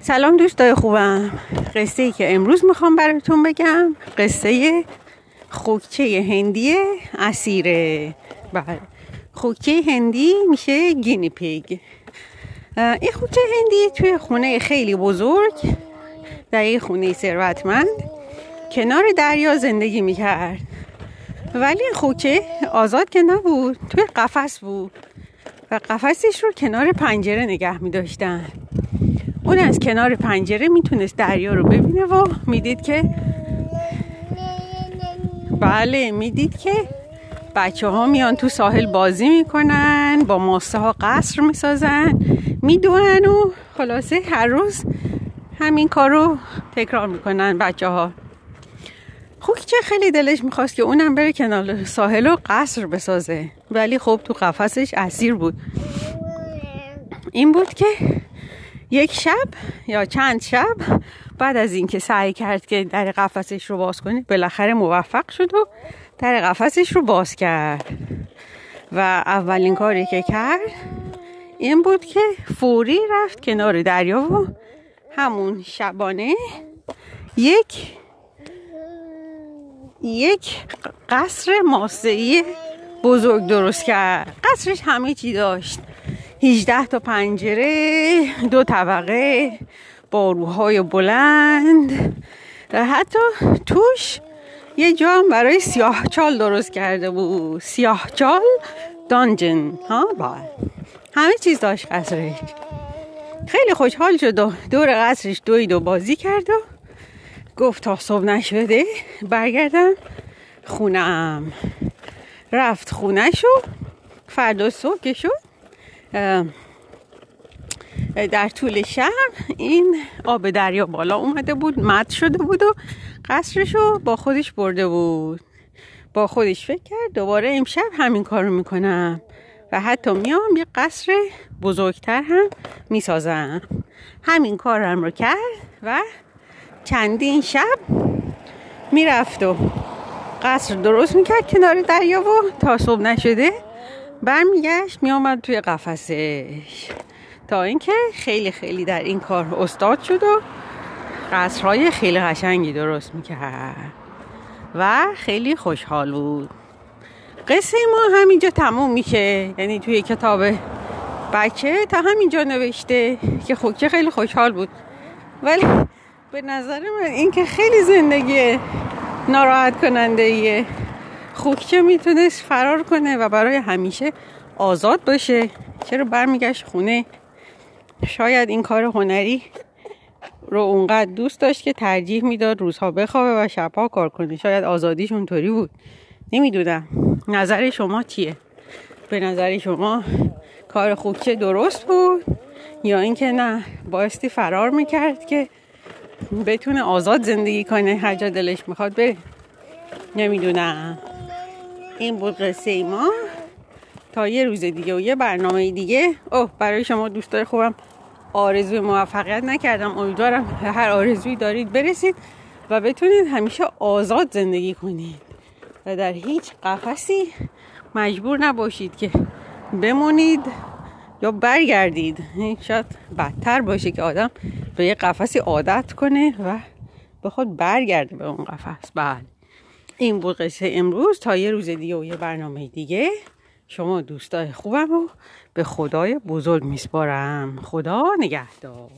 سلام دوستای خوبم. قصه ای که امروز می‌خوام براتون بگم قصه خوکچه هندی اسیره بله. خوکچه هندی میشه گینی پیگ. این خوکچه هندی توی خونه خیلی بزرگ در یه خونه ثروتمند کنار دریا زندگی می‌کرد. ولی خوکه آزاد که نبود توی قفس بود. و قفسش رو کنار پنجره نگه میداشتن اون از کنار پنجره می‌تونست دریا رو ببینه و می‌دید که بله می‌دید که بچه ها میان تو ساحل بازی می‌کنن با ماسه ها قصر می‌سازن می‌دونن و خلاصه هر روز همین کار رو تکرار می‌کنن بچه ها خوکچه خیلی دلش می‌خواست که اونم بره کنار ساحل و قصر بسازه. ولی خب تو قفسش اسیر بود. این بود که یک شب یا چند شب بعد از اینکه سعی کرد که در قفسش رو باز کنه بالاخره موفق شد و در قفسش رو باز کرد. و اولین کاری که کرد این بود که فوری رفت کنار دریا و همون شبانه یک یک قصر ماسه‌ای بزرگ درست کرد. قصرش همه چی داشت. 18 تا پنجره دو طبقه باروهای بلند. حتی توش یه جا برای سیاه چال درست کرده بود. سیاه چال دانجن ها؟ با همه چیز داشت قصرش. خیلی خوشحال شد و دور قصرش دوید و بازی کرد و گفت تا صبح نشده برگردم خونم رفت خونه شو فردا صبح در طول شب این آب دریا بالا اومده بود مد شده بود و قصرش رو با خودش برده بود. با خودش فکر کرد دوباره امشب همین کار رو می‌کنم و حتی میام یه قصر بزرگتر هم می‌سازم. همین کارم رو کرد و چندین شب می‌رفت و قصر درست می‌کرد کنار دریا و تا صبح نشده برمیگشت میامد توی قفسش. تا اینکه خیلی خیلی در این کار استاد شد و قصرهای خیلی قشنگی درست می‌کرد و خیلی خوشحال بود. قصه ما همینجا تموم میشه. یعنی توی کتاب بچه تا همینجا نوشته که خوکه خیلی خوشحال بود. ولی به نظر من این که خیلی زندگی ناراحت کننده ایه خوکچه می‌تونست فرار کنه و برای همیشه آزاد باشه. چرا برمیگشت خونه؟ شاید این کار هنری رو اونقدر دوست داشت که ترجیح می‌داد روزها بخوابه و شبها کار کنه. شاید آزادیش اونطوری بود. نمی‌دونم. نظر شما چیه؟ به نظر شما کار خوکچه درست بود یا اینکه نه؟ بایستی فرار می‌کرد که بتونه آزاد زندگی کنه. هر جا دلش می‌خواد بره. نمی‌دونم. این بود قصه ما. تا یه روز دیگه و یه برنامه دیگه. اوه برای شما دوستای خوبم آرزوی موفقیت نکردم. امیدوارم هر آرزویی دارید برسید و بتونید همیشه آزاد زندگی کنید و در هیچ قفسی مجبور نباشید که بمونید. یا برگردید. شاید بدتر باشه که آدم به یه قفسی عادت کنه و به خود برگرده به اون قفس. بله. این بود قصه امروز. تا یه روز دیگه و یه برنامه دیگه. شما دوستای خوبم رو به خدای بزرگ میسپارم. خدا نگهدار.